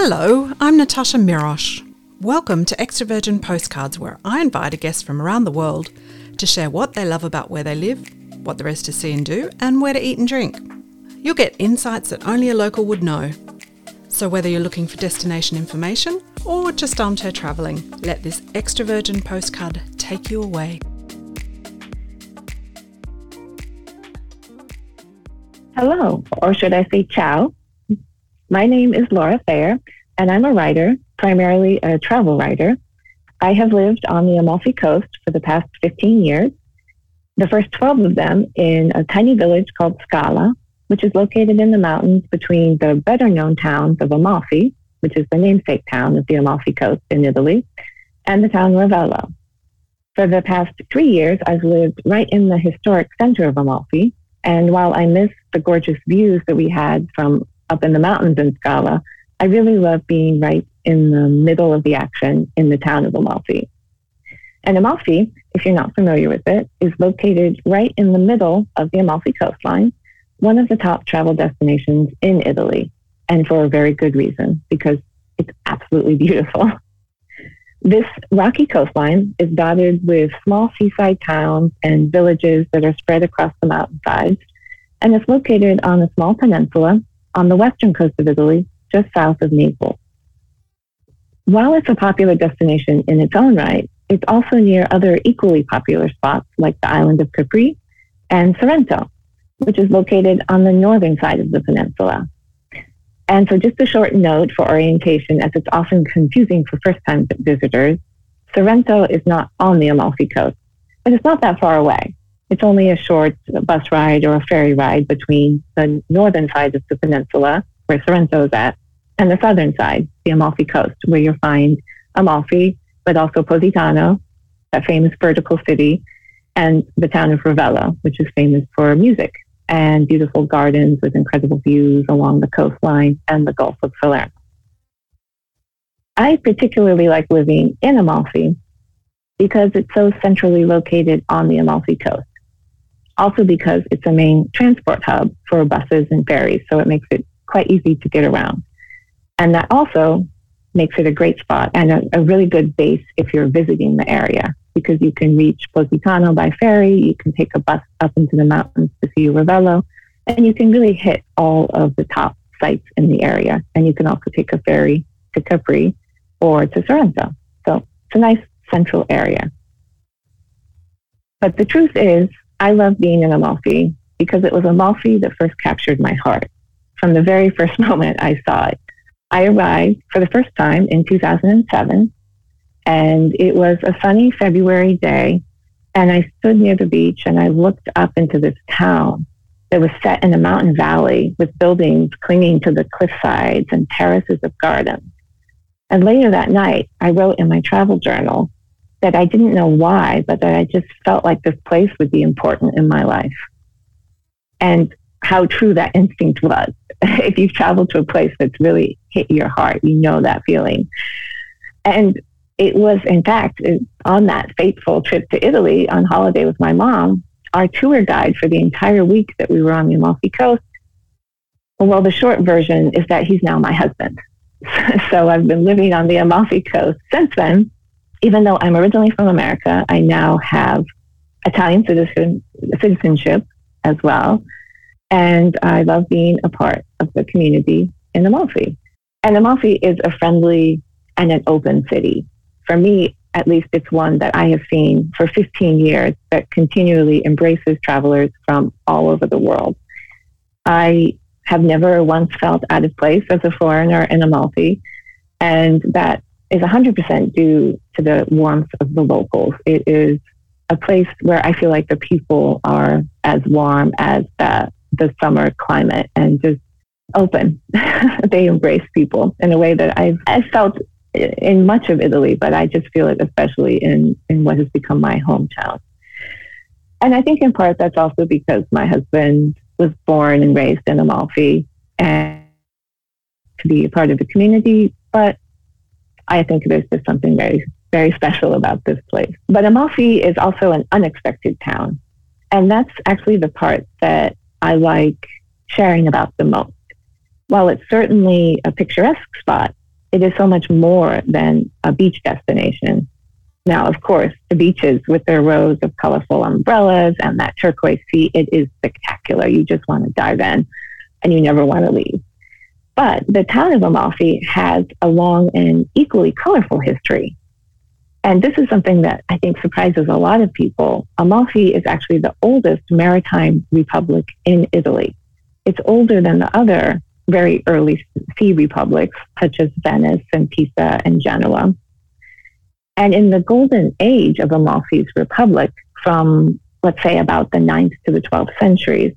Hello, I'm Natasha Mirosh. Welcome to Extra Virgin Postcards, where I invite a guest from around the world to share what they love about where they live, what there is to see and do, and where to eat and drink. You'll get insights that only a local would know. So, whether you're looking for destination information or just armchair travelling, let this Extra Virgin postcard take you away. Hello, or should I say ciao? My name is Laura Thayer, and I'm a writer, primarily a travel writer. I have lived on the Amalfi Coast for the past 15 years, the first 12 of them in a tiny village called Scala, which is located in the mountains between the better known towns of Amalfi, which is the namesake town of the Amalfi Coast in Italy, and the town Ravello. For the past three years, I've lived right in the historic center of Amalfi, and while I miss the gorgeous views that we had from up in the mountains in Scala, I really love being right in the middle of the action in the town of Amalfi. And Amalfi, if you're not familiar with it, is located right in the middle of the Amalfi coastline, one of the top travel destinations in Italy, and for a very good reason, because it's absolutely beautiful. This rocky coastline is dotted with small seaside towns and villages that are spread across the mountainsides, and it's located on a small peninsula on the western coast of Italy, just south of Naples. While it's a popular destination in its own right, it's also near other equally popular spots like the island of Capri and Sorrento, which is located on the northern side of the peninsula. And so just a short note for orientation, as it's often confusing for first-time visitors, Sorrento is not on the Amalfi Coast, but it's not that far away. It's only a short bus ride or a ferry ride between the northern side of the peninsula, where Sorrento is at, and the southern side, the Amalfi Coast, where you'll find Amalfi, but also Positano, that famous vertical city, and the town of Ravello, which is famous for music and beautiful gardens with incredible views along the coastline and the Gulf of Salerno. I particularly like living in Amalfi because it's so centrally located on the Amalfi Coast. Also because it's a main transport hub for buses and ferries, so it makes it quite easy to get around. And that also makes it a great spot and a, a really good base if you're visiting the area because you can reach Positano by ferry, you can take a bus up into the mountains to see Ravello, and you can really hit all of the top sites in the area. And you can also take a ferry to Capri or to Sorrento. So it's a nice central area. But the truth is, I love being in Amalfi because it was Amalfi that first captured my heart. From the very first moment I saw it, I arrived for the first time in 2007 and it was a sunny February day. And I stood near the beach and I looked up into this town that was set in a mountain valley with buildings clinging to the cliff sides and terraces of gardens. And later that night, I wrote in my travel journal that I didn't know why, but that I just felt like this place would be important in my life. And how true that instinct was. if you've traveled to a place that's really hit your heart, you know that feeling. And it was, in fact, on that fateful trip to Italy on holiday with my mom, our tour guide for the entire week that we were on the Amalfi Coast. Well, the short version is that he's now my husband. so I've been living on the Amalfi Coast since then. Even though I'm originally from America, I now have Italian citizen, citizenship as well. And I love being a part of the community in Amalfi. And Amalfi is a friendly and an open city for me, at least it's one that I have seen for 15 years that continually embraces travelers from all over the world. I have never once felt out of place as a foreigner in Amalfi, and that is 100% due to the warmth of the locals. It is a place where I feel like the people are as warm as the, the summer climate and just open. they embrace people in a way that I've, I've felt in much of Italy, but I just feel it especially in, in what has become my hometown. And I think in part that's also because my husband was born and raised in Amalfi and to be a part of the community, but I think there's just something very, very special about this place. But Amalfi is also an unexpected town. And that's actually the part that I like sharing about the most. While it's certainly a picturesque spot, it is so much more than a beach destination. Now, of course, the beaches with their rows of colorful umbrellas and that turquoise sea, it is spectacular. You just want to dive in and you never want to leave. But the town of Amalfi has a long and equally colorful history. And this is something that I think surprises a lot of people. Amalfi is actually the oldest maritime republic in Italy. It's older than the other very early sea republics, such as Venice and Pisa and Genoa. And in the golden age of Amalfi's republic, from let's say about the 9th to the 12th centuries,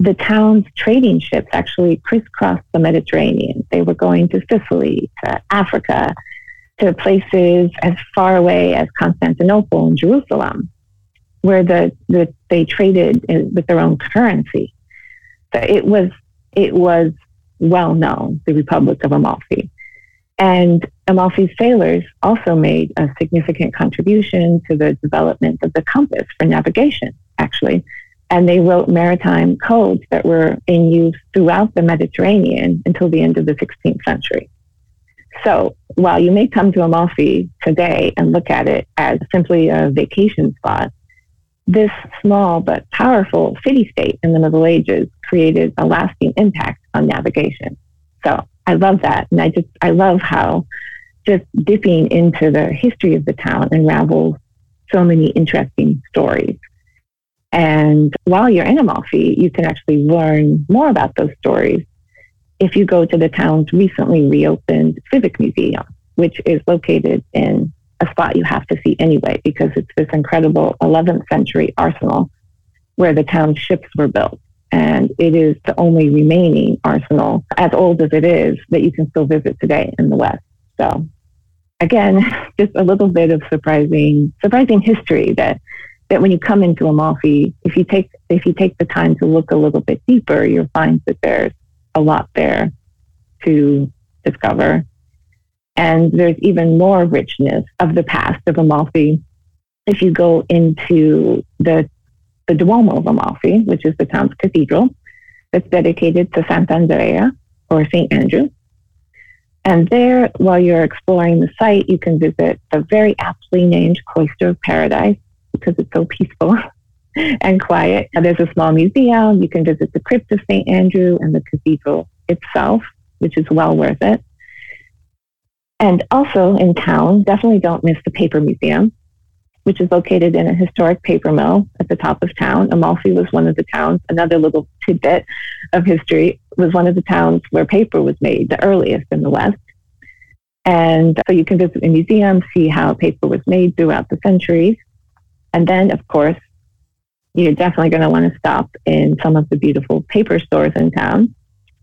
the town's trading ships actually crisscrossed the Mediterranean. They were going to Sicily, to Africa, to places as far away as Constantinople and Jerusalem, where the, the they traded with their own currency. So it was it was well known, the Republic of Amalfi. And Amalfi's sailors also made a significant contribution to the development of the compass for navigation, actually. And they wrote maritime codes that were in use throughout the Mediterranean until the end of the 16th century. So while you may come to Amalfi today and look at it as simply a vacation spot, this small but powerful city state in the Middle Ages created a lasting impact on navigation. So I love that. And I just, I love how just dipping into the history of the town unravels so many interesting stories. And while you're in Amalfi, you can actually learn more about those stories if you go to the town's recently reopened Civic Museum, which is located in a spot you have to see anyway because it's this incredible 11th century arsenal where the town's ships were built. And it is the only remaining arsenal, as old as it is, that you can still visit today in the West. So again, just a little bit of surprising, surprising history that, that when you come into Amalfi, if you take, if you take the time to look a little bit deeper, you'll find that there's a lot there to discover and there's even more richness of the past of Amalfi if you go into the, the Duomo of Amalfi, which is the town's cathedral, that's dedicated to Sant'Andrea or St. Andrew. And there, while you're exploring the site, you can visit the very aptly named Cloister of Paradise because it's so peaceful and quiet. And there's a small museum. You can visit the crypt of St. Andrew and the cathedral itself, which is well worth it. And also in town, definitely don't miss the Paper Museum, which is located in a historic paper mill at the top of town. Amalfi was one of the towns, another little tidbit of history, was one of the towns where paper was made, the earliest in the West. And so you can visit the museum, see how paper was made throughout the centuries. And then, of course, you're definitely going to want to stop in some of the beautiful paper stores in town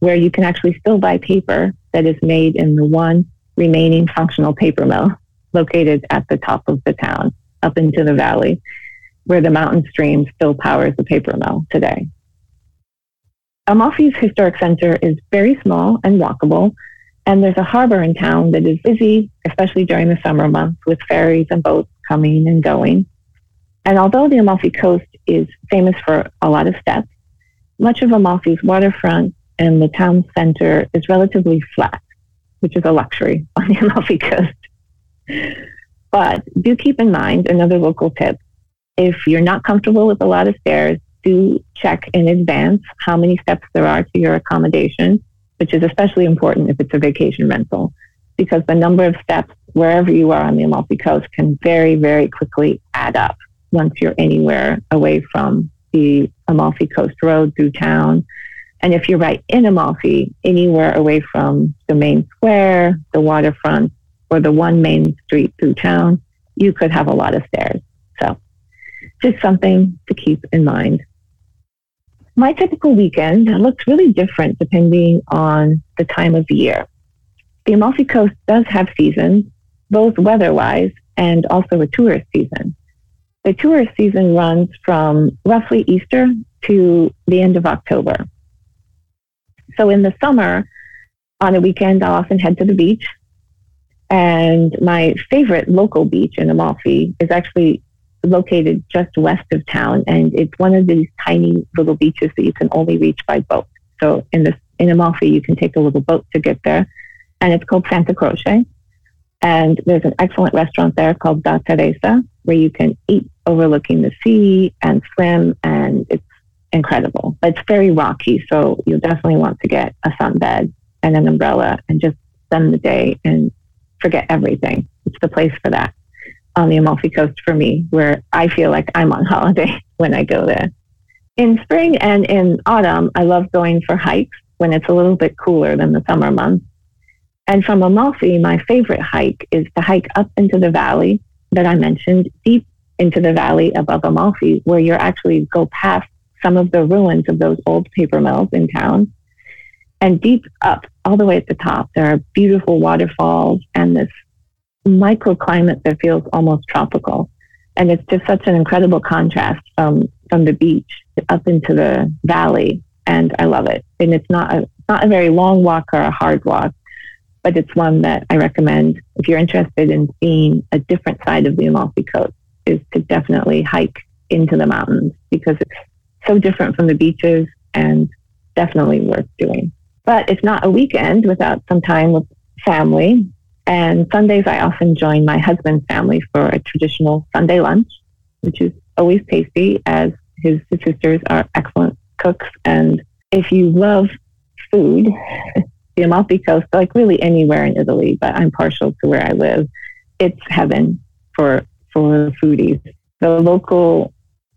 where you can actually still buy paper that is made in the one remaining functional paper mill located at the top of the town up into the valley where the mountain stream still powers the paper mill today. Amalfi's historic center is very small and walkable, and there's a harbor in town that is busy, especially during the summer months, with ferries and boats coming and going. And although the Amalfi coast is famous for a lot of steps, much of Amalfi's waterfront and the town center is relatively flat which is a luxury on the Amalfi Coast. But do keep in mind another local tip. If you're not comfortable with a lot of stairs, do check in advance how many steps there are to your accommodation, which is especially important if it's a vacation rental, because the number of steps wherever you are on the Amalfi Coast can very, very quickly add up once you're anywhere away from the Amalfi Coast Road through town and if you're right in Amalfi, anywhere away from the main square, the waterfront, or the one main street through town, you could have a lot of stairs. So just something to keep in mind. My typical weekend looks really different depending on the time of year. The Amalfi Coast does have seasons, both weather-wise and also a tourist season. The tourist season runs from roughly Easter to the end of October. So in the summer, on a weekend, I'll often head to the beach. And my favorite local beach in Amalfi is actually located just west of town. And it's one of these tiny little beaches that you can only reach by boat. So in this, in Amalfi, you can take a little boat to get there. and it's called Santa Croce. And there's an excellent restaurant there called Da Teresa where you can eat overlooking the sea and swim, and it's incredible. It's very rocky, so you'll definitely want to get a sunbed and an umbrella and just spend the day and forget everything. It's the place for that on the Amalfi Coast for me, where I feel like I'm on holiday when I go there. In spring and in autumn, I love going for hikes when it's a little bit cooler than the summer months. And from Amalfi, my favorite hike is to hike up into the valley that I mentioned, deep into the valley above Amalfi, where you actually go past some of the ruins of those old paper mills in town. And deep up, all the way at the top, there are beautiful waterfalls and this microclimate that feels almost tropical. And it's just such an incredible contrast from, from the beach up into the valley. And I love it. And it's not a, not a very long walk or a hard walk, but it's one that I recommend if you're interested in seeing a different side of the Amalfi Coast is to definitely hike into the mountains because it's so different from the beaches and definitely worth doing. But it's not a weekend without some time with family. And Sundays, I often join my husband's family for a traditional Sunday lunch, which is always tasty as his sisters are excellent cooks. And if you love food, the Amalfi Coast, like really anywhere in Italy, but I'm partial to where I live, it's heaven for for foodies. The local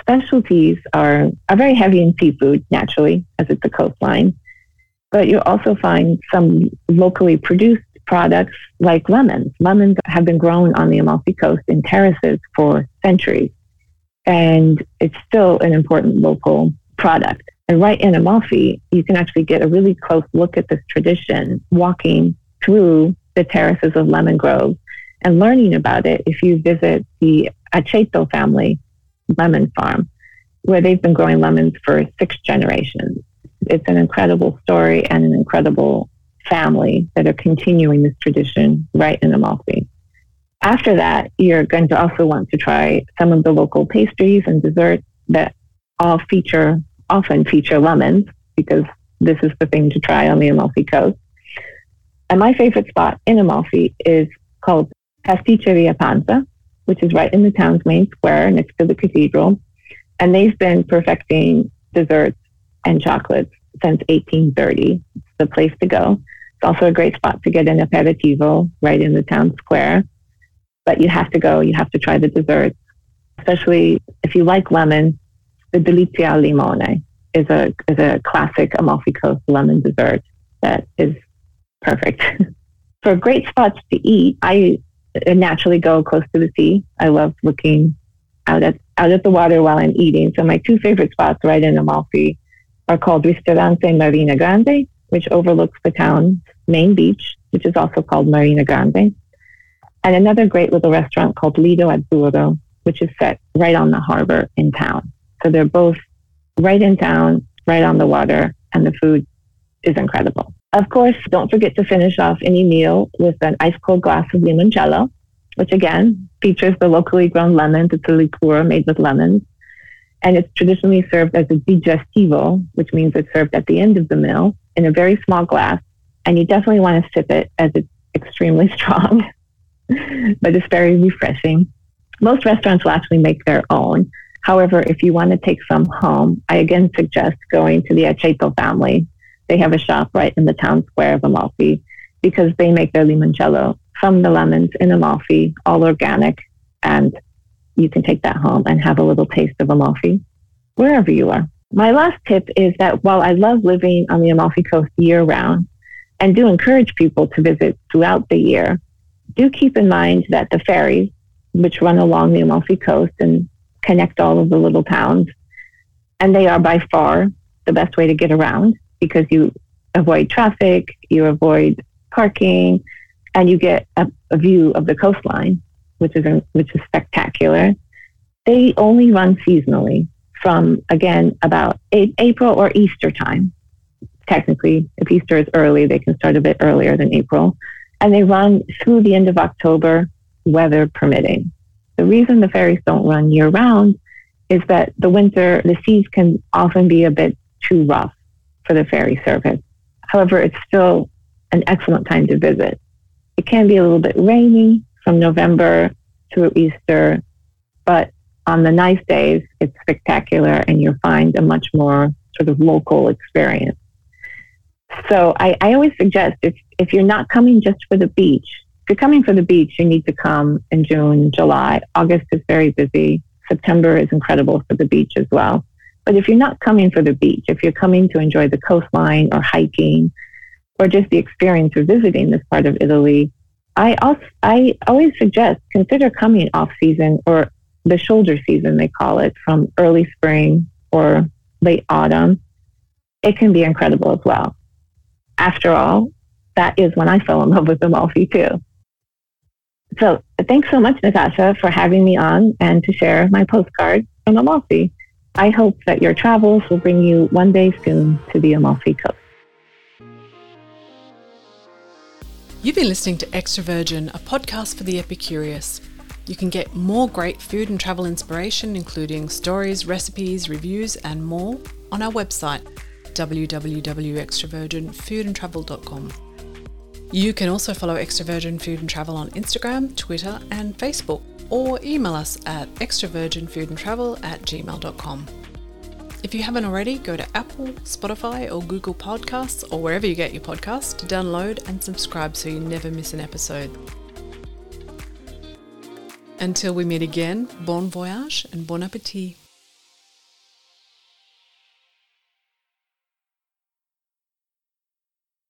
specialties are, are very heavy in seafood, naturally, as it's a coastline. But you also find some locally produced products like lemons. Lemons have been grown on the Amalfi Coast in terraces for centuries, and it's still an important local product. And right in Amalfi, you can actually get a really close look at this tradition walking through the terraces of lemon groves and learning about it if you visit the Aceto family lemon farm, where they've been growing lemons for six generations. It's an incredible story and an incredible family that are continuing this tradition right in Amalfi. After that, you're going to also want to try some of the local pastries and desserts that all feature, often feature lemons, because this is the thing to try on the Amalfi Coast. And my favorite spot in Amalfi is called Pasticceria Pansa, which is right in the town's main square next to the cathedral. And they've been perfecting desserts and chocolates since 1830. It's the place to go. It's also a great spot to get an aperitivo right in the town square. But you have to go, you have to try the desserts, especially if you like lemon. The Delizia al Limone is a, is a classic Amalfi Coast lemon dessert that is perfect. For great spots to eat, I uh, naturally go close to the sea. I love looking out at out at the water while I'm eating. So my two favorite spots right in Amalfi are called Ristorante Marina Grande, which overlooks the town's main beach, which is also called Marina Grande, and another great little restaurant called Lido Azzurro, which is set right on the harbor in town. So they're both right in town, right on the water, and the food is incredible. Of course, don't forget to finish off any meal with an ice cold glass of limoncello, which again features the locally grown lemons. It's a liqueur made with lemons. And it's traditionally served as a digestivo, which means it's served at the end of the meal in a very small glass. And you definitely want to sip it as it's extremely strong, but it's very refreshing. Most restaurants will actually make their own. However, if you want to take some home, I again suggest going to the Aceto family they have a shop right in the town square of Amalfi because they make their limoncello from the lemons in Amalfi, all organic, and you can take that home and have a little taste of Amalfi wherever you are. My last tip is that while I love living on the Amalfi Coast year round and do encourage people to visit throughout the year, do keep in mind that the ferries, which run along the Amalfi Coast and connect all of the little towns, and they are by far the best way to get around because you avoid traffic, you avoid parking, and you get a, a view of the coastline, which is a, which is spectacular. They only run seasonally from again about April or Easter time. Technically, if Easter is early, they can start a bit earlier than April, and they run through the end of October, weather permitting. The reason the ferries don't run year round is that the winter, the seas can often be a bit too rough for the ferry service. However, it's still an excellent time to visit. It can be a little bit rainy from November through Easter, but on the nice days, it's spectacular and you'll find a much more sort of local experience. So I, I always suggest if, if you're not coming just for the beach, if you're coming for the beach, you need to come in June, July. August is very busy. September is incredible for the beach as well. But if you're not coming for the beach, if you're coming to enjoy the coastline or hiking or just the experience of visiting this part of Italy, I also, I always suggest consider coming off season or the shoulder season they call it from early spring or late autumn. It can be incredible as well. After all, that is when I fell in love with Amalfi too. So thanks so much, Natasha, for having me on and to share my postcard from Amalfi. I hope that your travels will bring you one day soon to the Amalfi Coast. You've been listening to Extra Virgin, a podcast for the Epicurious. You can get more great food and travel inspiration, including stories, recipes, reviews, and more, on our website www.extravirginfoodandtravel.com. You can also follow Extra Virgin Food and Travel on Instagram, Twitter, and Facebook, or email us at extravirginfoodandtravel at gmail.com. If you haven't already, go to Apple, Spotify, or Google Podcasts, or wherever you get your podcasts, to download and subscribe so you never miss an episode. Until we meet again, bon voyage and bon appetit.